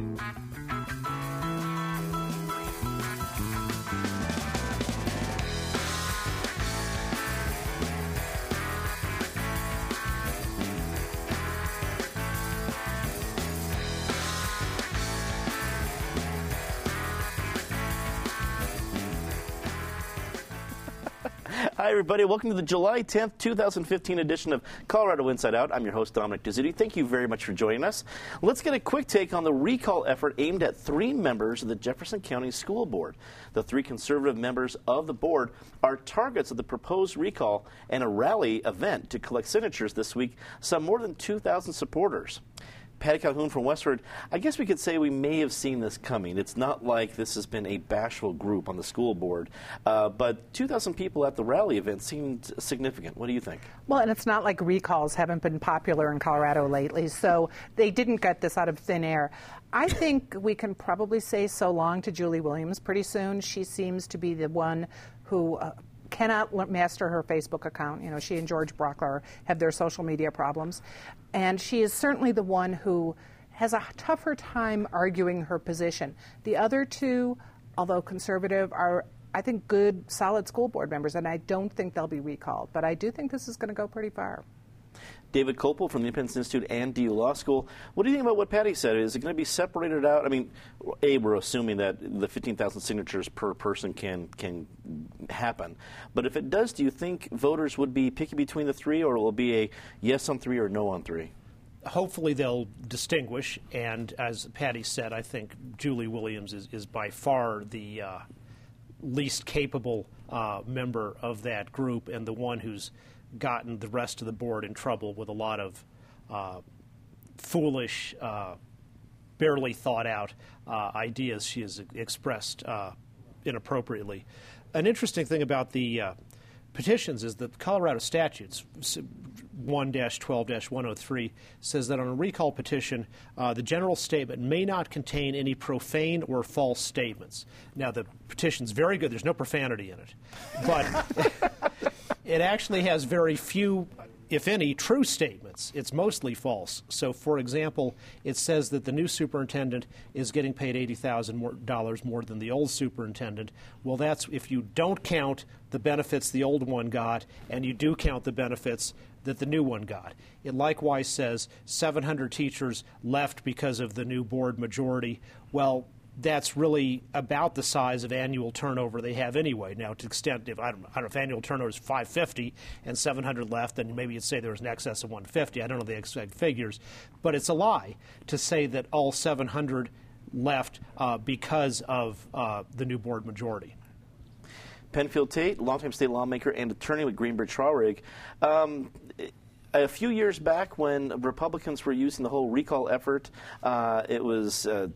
Thank you. Hi, everybody. Welcome to the July 10th, 2015 edition of Colorado Inside Out. I'm your host, Dominic Dezzutti. Thank you very much for joining us. Let's get a quick take on the recall effort aimed at three members of the Jefferson County School Board. The three conservative members of the board are targets of the proposed recall and a rally event to collect signatures this week, some more than 2,000 supporters. Patty Calhoun from Westword, I guess we could say we may have seen this coming. It's not like this has been a bashful group on the school board, uh, but 2,000 people at the rally event seemed significant. What do you think? Well, and it's not like recalls haven't been popular in Colorado lately, so they didn't get this out of thin air. I think we can probably say so long to Julie Williams pretty soon. She seems to be the one who uh, cannot master her Facebook account. You know, she and George Brauchler have their social media problems. And she is certainly the one who has a tougher time arguing her position. The other two, although conservative, are, I think, good, solid school board members, and I don't think they'll be recalled. But I do think this is going to go pretty far. David Kopel from the Independence Institute and DU Law School. What do you think about what Patty said? Is it going to be separated out? I mean, A, we're assuming that the 15,000 signatures per person can, can happen. But if it does, do you think voters would be picky between the three, or will it be a yes on three or no on three? hopefully they'll distinguish. And as Patty said, I think Julie Williams is, is by far the uh, least capable uh, member of that group and the one who's gotten the rest of the board in trouble with a lot of uh, foolish, uh, barely thought out uh, ideas she has expressed uh, inappropriately. An interesting thing about the uh, petitions is that Colorado statutes 1-12-103 says that on a recall petition, uh, the general statement may not contain any profane or false statements. Now, the petition's very good. There's no profanity in it, but it actually has very few, if any, true statements. It's mostly false. So, for example, it says that the new superintendent is getting paid $80,000 more than the old superintendent. Well, that's if you don't count the benefits the old one got and you do count the benefits that the new one got. It likewise says 700 teachers left because of the new board majority. Well, that's really about the size of annual turnover they have anyway. Now, to the extent if I don't, I don't know if annual turnover is 550 and 700 left, then maybe you'd say there was an excess of 150. I don't know the exact figures, but it's a lie to say that all 700 left uh, because of uh, the new board majority. Penfield Tate, longtime state lawmaker and attorney with Greenberg Traurig. Um, a few years back when Republicans were using the whole recall effort, uh, it was uh,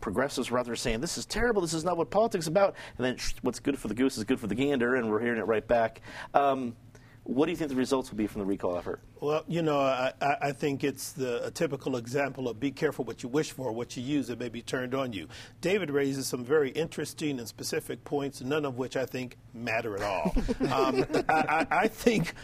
progressives rather saying, this is terrible, this is not what politics is about, and then sh- what's good for the goose is good for the gander, and we're hearing it right back. Um, what do you think the results will be from the recall effort? Well, you know, I, I think it's the, a typical example of be careful what you wish for, what you use, it may be turned on you. David raises some very interesting and specific points, none of which I think matter at all. um, I, I, think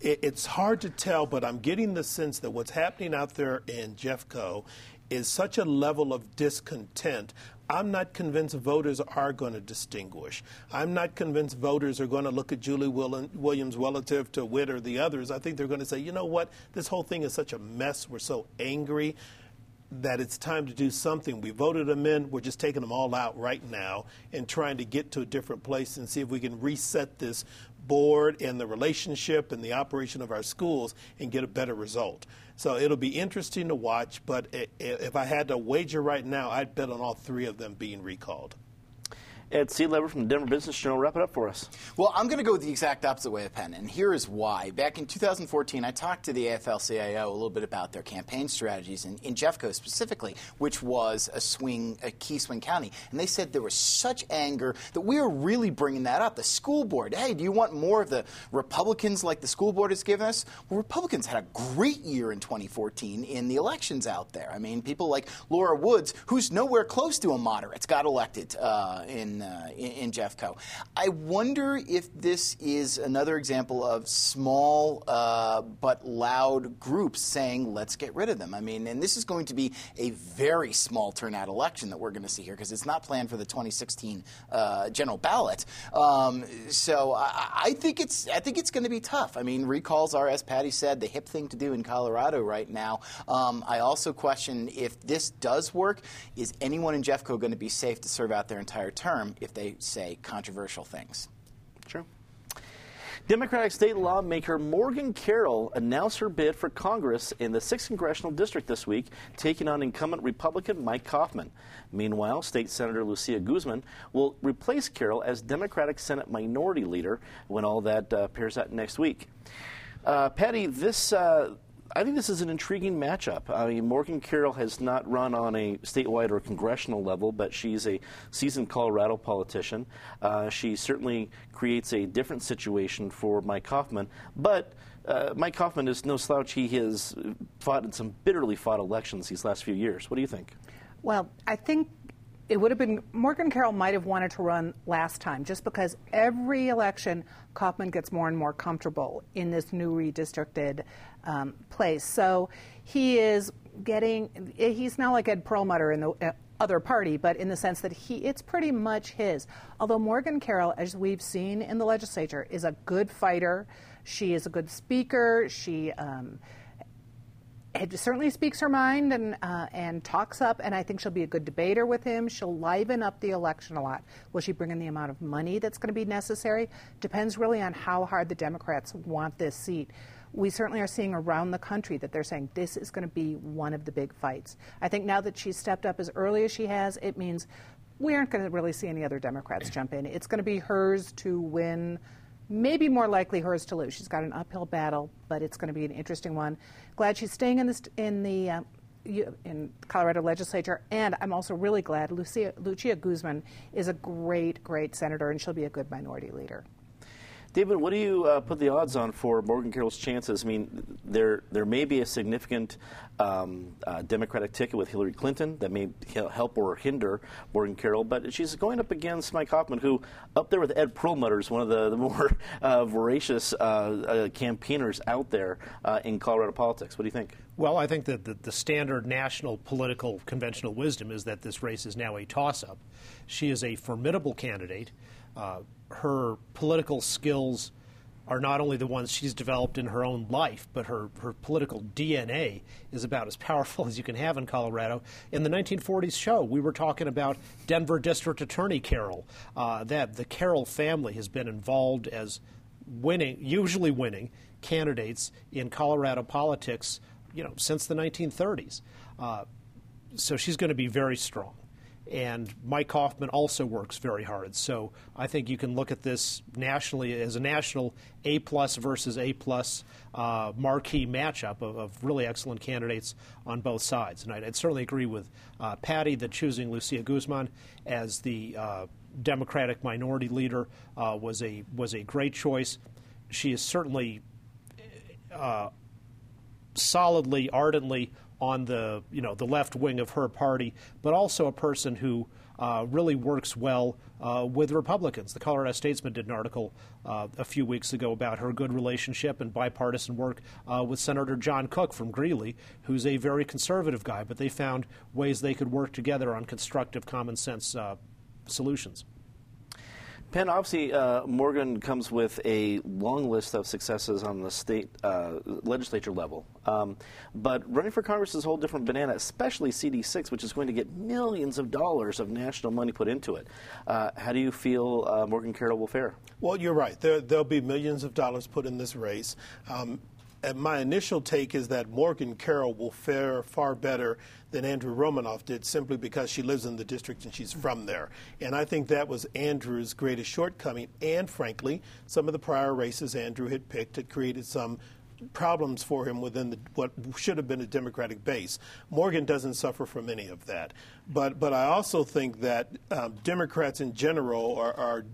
it's hard to tell, but I'm getting the sense that what's happening out there in Jeffco is such a level of discontent. I'm not convinced voters are going to distinguish. I'm not convinced voters are going to look at Julie Williams relative to Witt or the others. I think they're going to say, you know what, this whole thing is such a mess. We're so angry that it's time to do something. We voted them in. We're just taking them all out right now and trying to get to a different place and see if we can reset this board and the relationship and the operation of our schools and get a better result. So it'll be interesting to watch, but if I had to wager right now, I'd bet on all three of them being recalled. Ed Sealover from the Denver Business Journal, wrap it up for us. Well, I'm going to go the exact opposite way of Penn, and here is why. Back in 2014, I talked to the AFL-CIO a little bit about their campaign strategies in, in Jeffco specifically, which was a swing, a key swing county, and they said there was such anger that we are really bringing that up. The school board, hey, do you want more of the Republicans like the school board has given us? Well, Republicans had a great year in 2014 in the elections out there. I mean, people like Laura Woods, who's nowhere close to a moderate, got elected uh, in in, uh, in, in Jeffco. I wonder if this is another example of small uh, but loud groups saying, let's get rid of them. I mean, and this is going to be a very small turnout election that we're going to see here because it's not planned for the 2016 uh, general ballot. Um, so I, I, think it's I think it's going to be tough. I mean, recalls are, as Patty said, the hip thing to do in Colorado right now. Um, I also question if this does work, is anyone in Jeffco going to be safe to serve out their entire term if they say controversial things? True. Democratic state lawmaker Morgan Carroll announced her bid for Congress in the 6th Congressional District this week, taking on incumbent Republican Mike Coffman. Meanwhile, State Senator Lucia Guzman will replace Carroll as Democratic Senate Minority Leader when all that uh, pairs out next week. Uh, Patty, this uh, I think this is an intriguing matchup. I mean, Morgan Carroll has not run on a statewide or congressional level, but she's a seasoned Colorado politician. Uh, she certainly creates a different situation for Mike Coffman, but uh, Mike Coffman is no slouch. He has fought in some bitterly fought elections these last few years. What do you think? Well, I think it would have been Morgan Carroll might have wanted to run last time just because every election Coffman gets more and more comfortable in this new redistricted um, place. So he is getting he's now like Ed Perlmutter in the uh, other party, but in the sense that he it's pretty much his. Although Morgan Carroll, as we've seen in the legislature, is a good fighter. She is a good speaker. She um, it certainly speaks her mind and uh, and talks up, and I think she'll be a good debater with him. She'll liven up the election a lot. Will she bring in the amount of money that's going to be necessary? Depends really on how hard the Democrats want this seat. We certainly are seeing around the country that they're saying this is going to be one of the big fights. I think now that she's stepped up as early as she has, it means we aren't going to really see any other Democrats jump in. It's going to be hers to win maybe more likely hers to lose. She's got an uphill battle, but it's going to be an interesting one. Glad she's staying in, the in the uh, in Colorado legislature, and I'm also really glad Lucia, Lucia Guzman is a great, great senator, and she'll be a good minority leader. David, what do you uh, put the odds on for Morgan Carroll's chances? I mean, there there may be a significant um, uh, Democratic ticket with Hillary Clinton that may help or hinder Morgan Carroll, but she's going up against Mike Coffman, who up there with Ed Perlmutter is one of the, the more uh, voracious uh, uh, campaigners out there uh, in Colorado politics. What do you think? Well, I think that the, the, standard national political conventional wisdom is that this race is now a toss up. She is a formidable candidate. Uh, her political skills are not only the ones she's developed in her own life, but her, her political DNA is about as powerful as you can have in Colorado. In the 1940s show, we were talking about Denver District Attorney Carroll. Uh, that the Carroll family has been involved as winning, usually winning, candidates in Colorado politics, you know, since the 1930s. Uh, so she's going to be very strong and Mike Coffman also works very hard. So I think you can look at this nationally as a national A plus versus A plus uh, marquee matchup of, of, really excellent candidates on both sides. And I'd, I'd certainly agree with uh, Patty that choosing Lucia Guzman as the uh, Democratic minority leader uh, was a was a great choice. She is certainly uh, solidly, ardently on the you know the left wing of her party, but also a person who uh, really works well uh, with Republicans. The Colorado Statesman did an article uh, a few weeks ago about her good relationship and bipartisan work uh, with Senator John Cook from Greeley, who's a very conservative guy, but they found ways they could work together on constructive, common sense uh, solutions. Penn, obviously, uh, Morgan comes with a long list of successes on the state uh, legislature level. Um, but running for Congress is a whole different banana, especially CD6, which is going to get millions of dollars of national money put into it. Uh, how do you feel uh, Morgan Carroll will fare? Well, you're right. There, will be millions of dollars put in this race. Um, my initial take is that Morgan Carroll will fare far better than Andrew Romanoff did simply because she lives in the district and she's from there. And I think that was Andrew's greatest shortcoming. And frankly, some of the prior races Andrew had picked had created some problems for him within the, what should have been a Democratic base. Morgan doesn't suffer from any of that. But, but I also think that um, Democrats in general are, are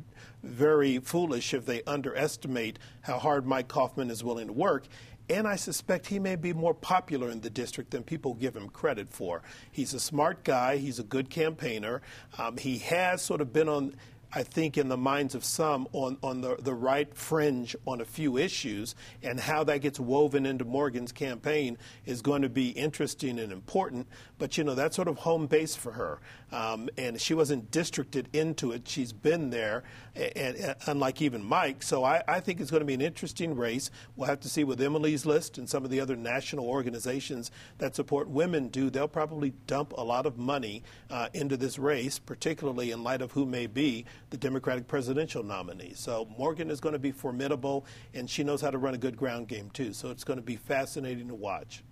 very foolish if they underestimate how hard Mike Coffman is willing to work and I suspect he may be more popular in the district than people give him credit for. He's a smart guy. He's a good campaigner. Um, he has sort of been on I think, in the minds of some on, on the, the right fringe on a few issues, and how that gets woven into Morgan's campaign is going to be interesting and important. But, you know, that's sort of home base for her. Um, and she wasn't districted into it. She's been there, and, and, unlike even Mike. So I, I think it's going to be an interesting race. We'll have to see with Emily's list and some of the other national organizations that support women do. They'll probably dump a lot of money uh, into this race, particularly in light of who may be the Democratic presidential nominee. So Morgan is going to be formidable, and she knows how to run a good ground game, too. So it's going to be fascinating to watch.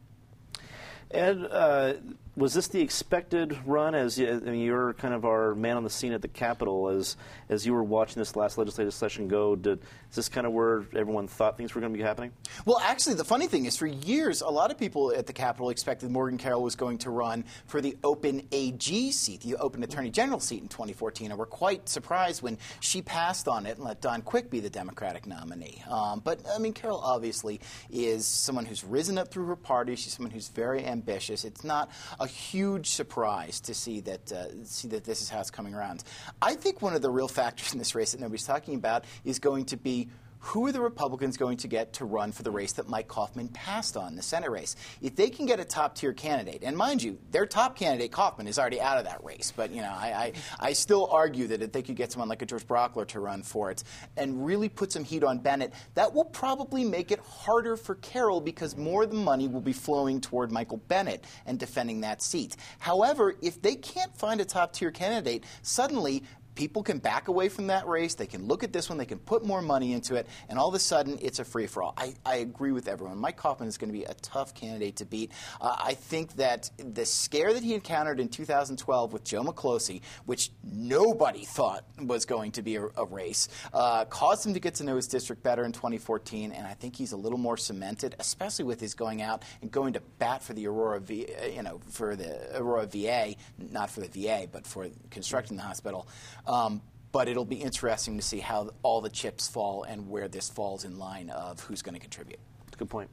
Ed, uh, was this the expected run? As I mean, you're kind of our man on the scene at the Capitol. As as you were watching this last legislative session go, did, is this kind of where everyone thought things were going to be happening? Well, actually, the funny thing is, for years, a lot of people at the Capitol expected Morgan Carroll was going to run for the open AG seat, the open Attorney General seat in 2014, and were quite surprised when she passed on it and let Don Quick be the Democratic nominee. Um, but I mean, Carroll obviously is someone who's risen up through her party. She's someone who's very ambitious. It's not a huge surprise to see that uh, see that this is how it's coming around. I think one of the real factors in this race that nobody's talking about is going to be who are the Republicans going to get to run for the race that Mike Coffman passed on, the Senate race? If they can get a top tier candidate, and mind you, their top candidate, Coffman, is already out of that race, but you know, I, I, I still argue that if they could get someone like a George Brauchler to run for it and really put some heat on Bennet, that will probably make it harder for Carroll because more of the money will be flowing toward Michael Bennet and defending that seat. However, if they can't find a top tier candidate, suddenly people can back away from that race. They can look at this one. They can put more money into it, and all of a sudden, it's a free for all. I, I agree with everyone. Mike Coffman is going to be a tough candidate to beat. Uh, I think that the scare that he encountered in 2012 with Joe Miklosi, which nobody thought was going to be a, a race, uh, caused him to get to know his district better in 2014, and I think he's a little more cemented, especially with his going out and going to bat for the Aurora, v, you know, for the Aurora VA, not for the VA, but for constructing the hospital. Um, but it'll be interesting to see how all the chips fall and where this falls in line of who's going to contribute. Good point.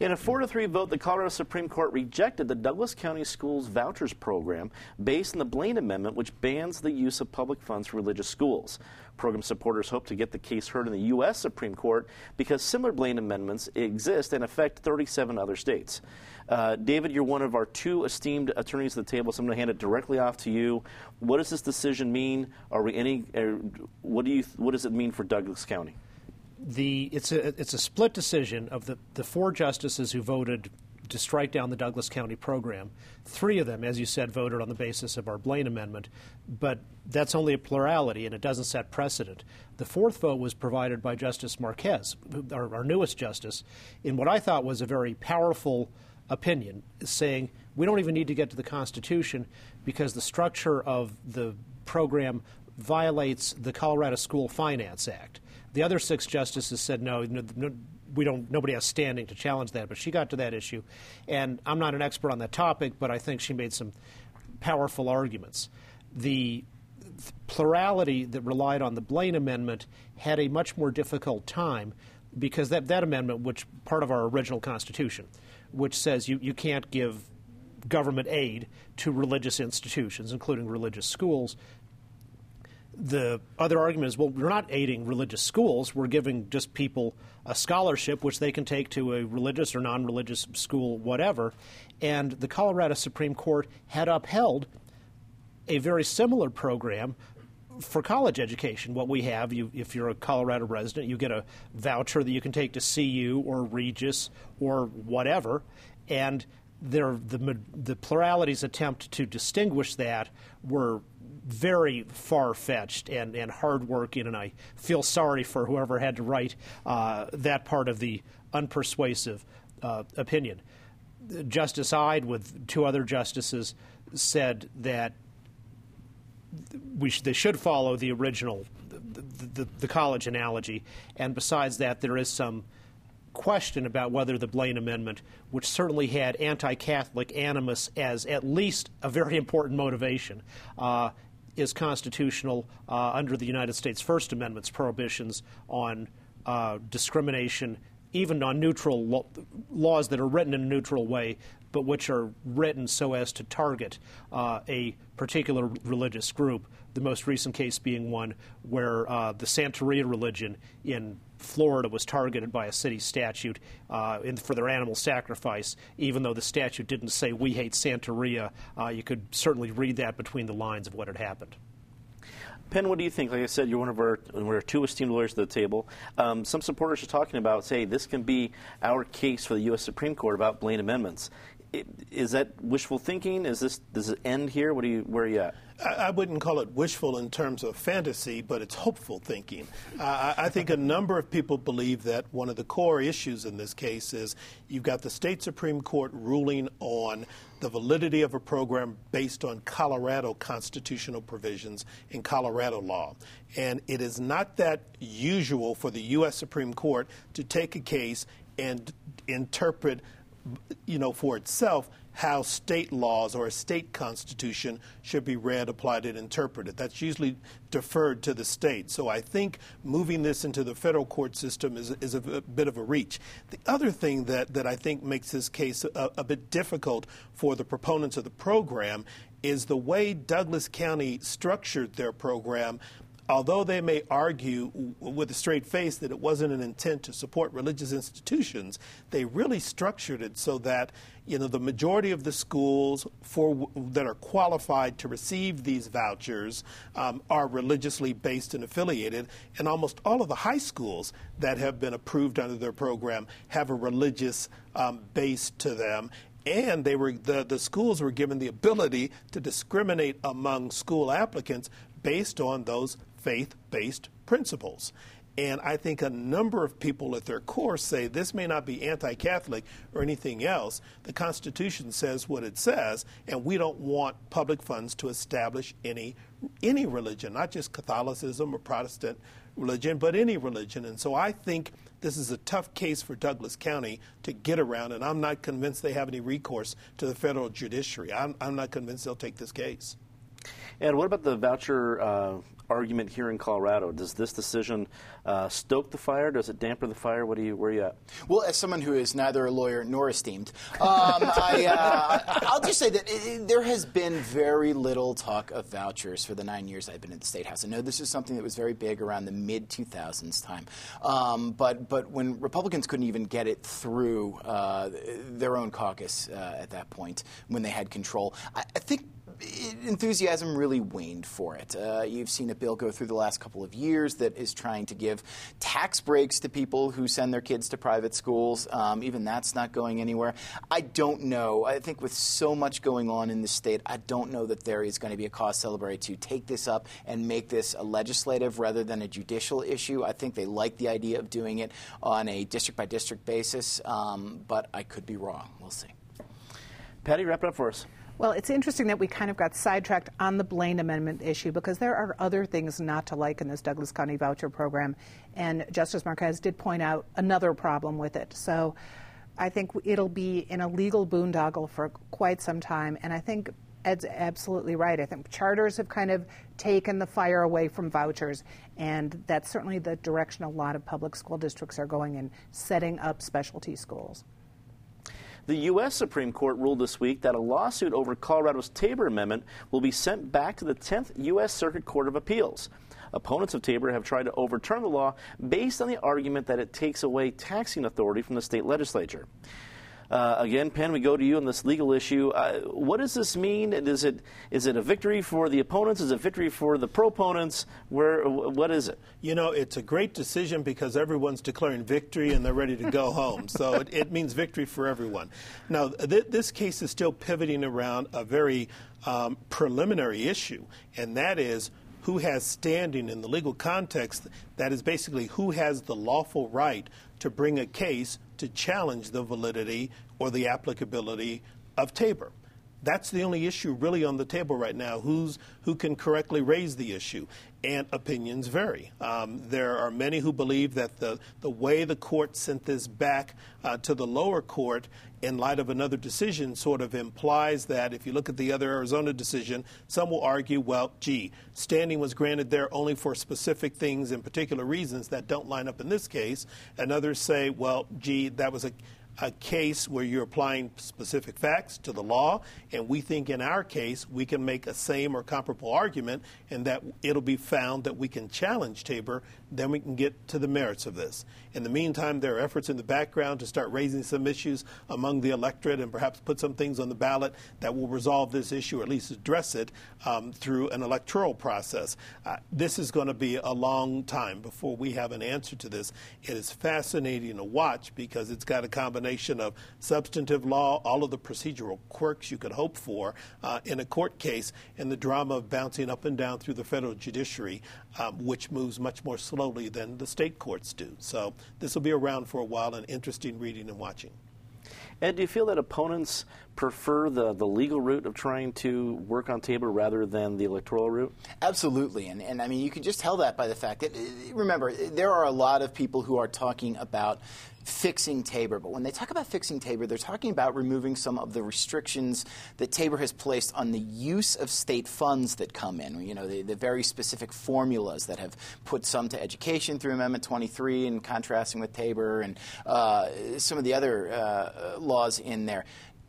In a 4 to 3 vote, the Colorado Supreme Court rejected the Douglas County Schools Vouchers Program based on the Blaine Amendment, which bans the use of public funds for religious schools. Program supporters hope to get the case heard in the U.S. Supreme Court because similar Blaine amendments exist and affect 37 other states. Uh, David, you're one of our two esteemed attorneys at the table, so I'm going to hand it directly off to you. What does this decision mean? Are we any? What do you? What does it mean for Douglas County? The it's a it's a split decision of the the four justices who voted to strike down the Douglas County program. Three of them, as you said, voted on the basis of our Blaine Amendment, but that's only a plurality and it doesn't set precedent. The fourth vote was provided by Justice Marquez, our, our newest justice, in what I thought was a very powerful opinion, saying we don't even need to get to the Constitution because the structure of the program violates the Colorado School Finance Act. The other six justices said no, no, we don't. Nobody has standing to challenge that. But she got to that issue, and I'm not an expert on that topic, but I think she made some powerful arguments. The plurality that relied on the Blaine Amendment had a much more difficult time because that, that amendment, which part of our original Constitution, which says you, you can't give government aid to religious institutions, including religious schools. The other argument is well, we're not aiding religious schools, we're giving just people a scholarship which they can take to a religious or non religious school, whatever. And the Colorado Supreme Court had upheld a very similar program for college education, what we have, you, if you're a Colorado resident, you get a voucher that you can take to CU or Regis or whatever, and there, the, the plurality's attempt to distinguish that were very far fetched and, and hardworking, and I feel sorry for whoever had to write uh, that part of the unpersuasive uh, opinion. Justice Eid, with two other justices, said that we sh- they should follow the original, the, the, the, college analogy. And besides that, there is some question about whether the Blaine Amendment, which certainly had anti Catholic animus as at least a very important motivation, uh, is constitutional uh, under the United States First Amendment's prohibitions on uh, discrimination, even on neutral lo- laws that are written in a neutral way, but which are written so as to target uh, a particular religious group The most recent case being one where uh, the Santeria religion in Florida was targeted by a city statute uh, in, for their animal sacrifice, even though the statute didn't say we hate Santeria. Uh, you could certainly read that between the lines of what had happened. Penn, what do you think? Like I said, you're one of our, one of our two esteemed lawyers at the table. Um, some supporters are talking about, say, this can be our case for the U.S. Supreme Court about Blaine amendments. Is that wishful thinking? Is this does it end here? What do you where are you at? I, wouldn't call it wishful in terms of fantasy, but it's hopeful thinking. I, I think a number of people believe that one of the core issues in this case is you've got the state Supreme Court ruling on the validity of a program based on Colorado constitutional provisions in Colorado law. And it is not that usual for the U.S. Supreme Court to take a case and interpret you know, for itself how state laws or a state constitution should be read, applied, and interpreted. That's usually deferred to the state. So I think moving this into the federal court system is, is a, a bit of a reach. The other thing that, that I think makes this case a, a bit difficult for the proponents of the program is the way Douglas County structured their program although they may argue with a straight face that it wasn't an intent to support religious institutions, they really structured it so that you know the majority of the schools for that are qualified to receive these vouchers um, are religiously based and affiliated, and almost all of the high schools that have been approved under their program have a religious um, base to them and they were the, the schools were given the ability to discriminate among school applicants based on those faith based principles. And I think a number of people at their core say this may not be anti Catholic or anything else. The Constitution says what it says, and we don't want public funds to establish any, any religion, not just Catholicism or Protestant religion, but any religion. And so I think this is a tough case for Douglas County to get around, and I'm not convinced they have any recourse to the federal judiciary. I'm, I'm not convinced they'll take this case. And what about the voucher uh, argument here in Colorado? Does this decision uh, stoke the fire? Does it dampen the fire? What do you, where are you at? Well, as someone who is neither a lawyer nor esteemed, um, I, will uh, just say that it, there has been very little talk of vouchers for the nine years I've been in the state house. I know this is something that was very big around the mid 2000s time, um, but but when Republicans couldn't even get it through uh, their own caucus uh, at that point when they had control, I, I think enthusiasm really waned for it. Uh, you've seen a bill go through the last couple of years that is trying to give tax breaks to people who send their kids to private schools. Um, even that's not going anywhere. I don't know. I think with so much going on in the state, I don't know that there is going to be a cause celebrate to take this up and make this a legislative rather than a judicial issue. I think they like the idea of doing it on a district by district basis, um, but I could be wrong. We'll see. Patty, wrap it up for us. Well, it's interesting that we kind of got sidetracked on the Blaine Amendment issue because there are other things not to like in this Douglas County voucher program. And Justice Marquez did point out another problem with it. So I think it'll be in a legal boondoggle for quite some time. And I think Ed's absolutely right. I think charters have kind of taken the fire away from vouchers, and that's certainly the direction a lot of public school districts are going in, setting up specialty schools. The U.S. Supreme Court ruled this week that a lawsuit over Colorado's Tabor Amendment will be sent back to the 10th U.S. Circuit Court of Appeals. Opponents of Tabor have tried to overturn the law based on the argument that it takes away taxing authority from the state legislature. Uh, again, Penn, we go to you on this legal issue. Uh, what does this mean? Is it is it a victory for the opponents? Is it a victory for the proponents? Where what is it? You know, it's a great decision because everyone's declaring victory and they're ready to go home. So it, it, means victory for everyone. Now, th- this case is still pivoting around a very um, preliminary issue, and that is who has standing in the legal context. That is basically who has the lawful right to bring a case to challenge the validity or the applicability of Tabor. That's the only issue really on the table right now. Who's who can correctly raise the issue? And opinions vary. Um, there are many who believe that the, the way the court sent this back uh, to the lower court in light of another decision sort of implies that if you look at the other Arizona decision, some will argue, well, gee, standing was granted there only for specific things and particular reasons that don't line up in this case. And others say, well, gee, that was a a case where you're applying specific facts to the law, and we think in our case we can make a same or comparable argument, and that it'll be found that we can challenge Tabor, then we can get to the merits of this. In the meantime, there are efforts in the background to start raising some issues among the electorate and perhaps put some things on the ballot that will resolve this issue or at least address it um, through an electoral process. Uh, this is going to be a long time before we have an answer to this. It is fascinating to watch because it's got a combination of substantive law, all of the procedural quirks you could hope for uh, in a court case, and the drama of bouncing up and down through the federal judiciary, um, which moves much more slowly than the state courts do. So this will be around for a while and interesting reading and watching. Ed, do you feel that opponents prefer the, the legal route of trying to work on Tabor rather than the electoral route? Absolutely. And, and I mean, you can just tell that by the fact that, remember, there are a lot of people who are talking about fixing Tabor. But when they talk about fixing Tabor, they're talking about removing some of the restrictions that Tabor has placed on the use of state funds that come in. You know, the, the very specific formulas that have put some to education through Amendment 23 and contrasting with Tabor and uh, some of the other uh, laws in there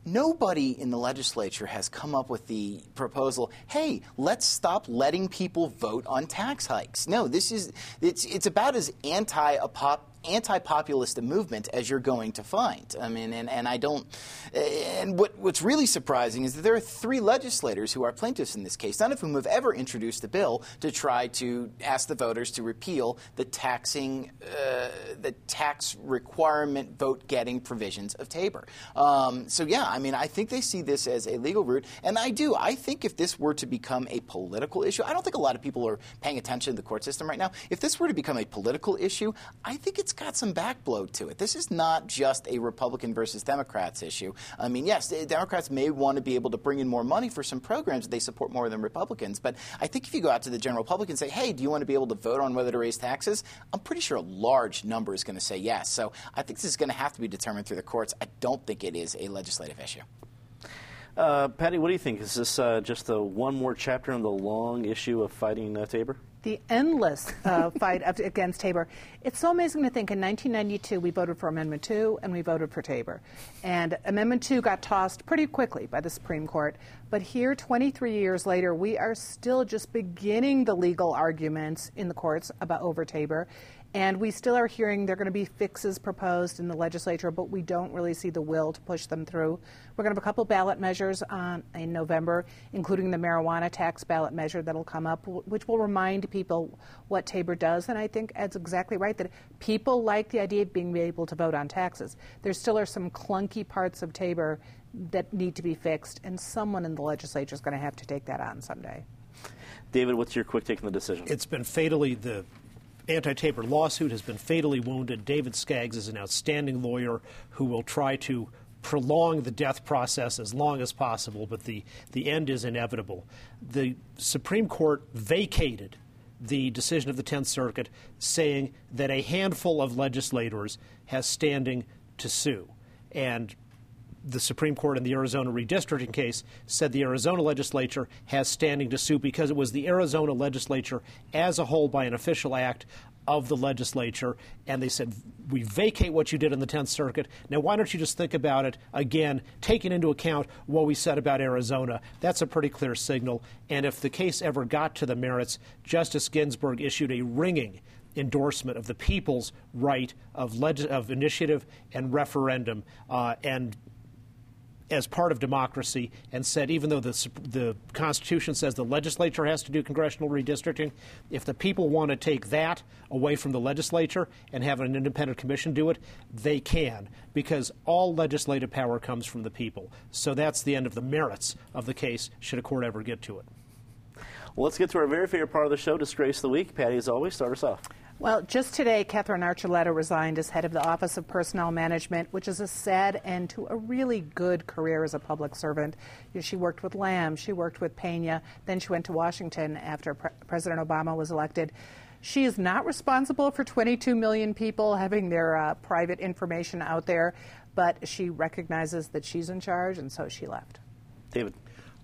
nobody in the legislature has come up with the proposal hey let's stop letting people vote on tax hikes no this is it's, it's about as anti-apop anti-populist a movement as you're going to find. I mean, and, and I don't. And what, what's really surprising is that there are three legislators who are plaintiffs in this case, none of whom have ever introduced a bill to try to ask the voters to repeal the taxing, uh, the tax requirement vote-getting provisions of Tabor. Um, so yeah, I mean, I think they see this as a legal route, and I do. I think if this were to become a political issue, I don't think a lot of people are paying attention to the court system right now. If this were to become a political issue, I think it's got some backblow to it. This is not just a Republican versus Democrats issue. I mean, yes, Democrats may want to be able to bring in more money for some programs that they support more than Republicans, but I think if you go out to the general public and say, hey, do you want to be able to vote on whether to raise taxes? I'm pretty sure a large number is going to say yes. So I think this is going to have to be determined through the courts. I don't think it is a legislative issue. Uh, Patty, what do you think? Is this uh, just a one more chapter in the long issue of fighting uh, Tabor? The endless uh, fight against Tabor. It's so amazing to think in 1992 we voted for Amendment 2 and we voted for Tabor. And Amendment 2 got tossed pretty quickly by the Supreme Court. But here, 23 years later, we are still just beginning the legal arguments in the courts about over Tabor. And we still are hearing there are going to be fixes proposed in the legislature, but we don't really see the will to push them through. We're going to have a couple ballot measures um, in November, including the marijuana tax ballot measure that'll come up, which will remind people what Tabor does. And I think Ed's exactly right that people like the idea of being able to vote on taxes. There still are some clunky parts of Tabor that need to be fixed, and someone in the legislature is going to have to take that on someday. David, what's your quick take on the decision? It's been fatally the anti-Tabor lawsuit has been fatally wounded. David Skaggs is an outstanding lawyer who will try to prolong the death process as long as possible, but the, the end is inevitable. The Supreme Court vacated the decision of the Tenth Circuit saying that a handful of legislators has standing to sue. And the Supreme Court in the Arizona redistricting case said the Arizona legislature has standing to sue because it was the Arizona legislature as a whole by an official act of the legislature, and they said, We vacate what you did in the 10th Circuit. Now, why don't you just think about it again, taking into account what we said about Arizona? That's a pretty clear signal. And if the case ever got to the merits, Justice Ginsburg issued a ringing endorsement of the people's right of, leg- of initiative and referendum. Uh, and as part of democracy and said even though the, the Constitution says the legislature has to do congressional redistricting, if the people want to take that away from the legislature and have an independent commission do it, they can, because all legislative power comes from the people. So that's the end of the merits of the case, should a court ever get to it. Well, let's get to our very favorite part of the show, Disgrace the Week. Patty, as always, start us off. Well, just today, Katherine Archuleta resigned as head of the Office of Personnel Management, which is a sad end to a really good career as a public servant. You know, she worked with Lamm, she worked with Pena, then she went to Washington after Pre- President Obama was elected. She is not responsible for 22 million people having their uh, private information out there, but she recognizes that she's in charge, and so she left. David.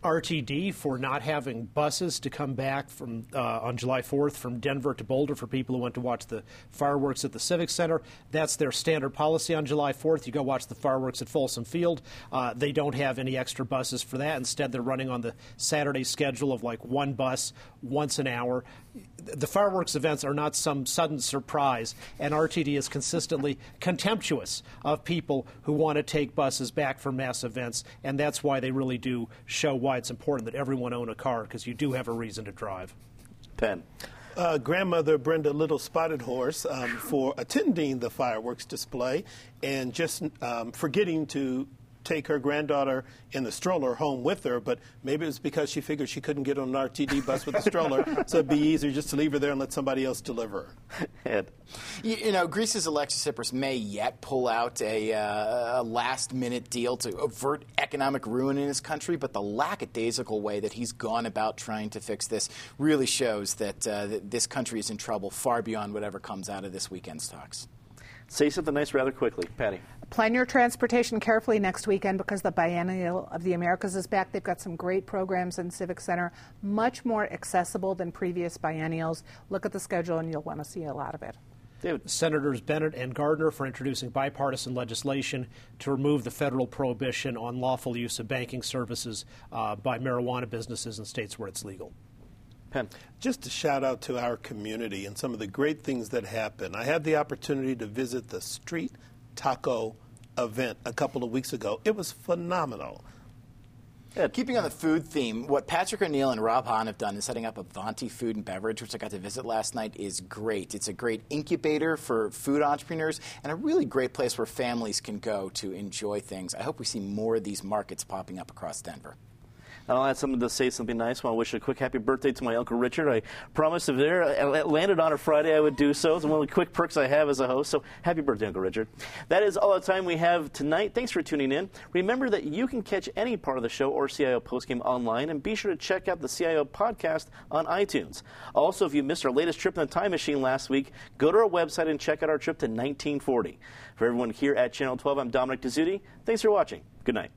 RTD for not having buses to come back from uh, on July 4th from Denver to Boulder for people who went to watch the fireworks at the Civic Center. That's their standard policy on July 4th. You go watch the fireworks at Folsom Field. Uh, they don't have any extra buses for that. Instead, they're running on the Saturday schedule of like one bus once an hour. The fireworks events are not some sudden surprise, and RTD is consistently contemptuous of people who want to take buses back for mass events, and that's why they really do show why it's important that everyone own a car because you do have a reason to drive. Penn. Uh, grandmother Brenda Little Spotted Horse um, for attending the fireworks display and just um, forgetting to take her granddaughter in the stroller home with her, but maybe it was because she figured she couldn't get on an RTD bus with the stroller, so it'd be easier just to leave her there and let somebody else deliver her. Ed. You, you know, Greece's Alexis Tsipras may yet pull out a, uh, a last-minute deal to avert economic ruin in his country, but the lackadaisical way that he's gone about trying to fix this really shows that, uh, that this country is in trouble far beyond whatever comes out of this weekend's talks. Say something nice rather quickly. Patty. Plan your transportation carefully next weekend because the Biennial of the Americas is back. They've got some great programs in Civic Center, much more accessible than previous biennials. Look at the schedule and you'll want to see a lot of it. David. Senators Bennet and Gardner for introducing bipartisan legislation to remove the federal prohibition on lawful use of banking services uh, by marijuana businesses in states where it's legal. Penn. Just a shout out to our community and some of the great things that happen. I had the opportunity to visit the Street Taco event a couple of weeks ago. It was phenomenal. Ed. Keeping on the food theme, what Patrick O'Neill and Rob Hahn have done in setting up Avanti Food and Beverage, which I got to visit last night, is great. It's a great incubator for food entrepreneurs and a really great place where families can go to enjoy things. I hope we see more of these markets popping up across Denver. And I'll add something to say something nice. I wish a quick happy birthday to my Uncle Richard. I promised if there uh, it landed on a Friday, I would do so. It's one of the quick perks I have as a host. So happy birthday, Uncle Richard. That is all the time we have tonight. Thanks for tuning in. Remember that you can catch any part of the show or CIO postgame online, and be sure to check out the CIO podcast on iTunes. Also, if you missed our latest trip in the time machine last week, go to our website and check out our trip to 1940. For everyone here at Channel 12, I'm Dominic Dezzutti. Thanks for watching. Good night.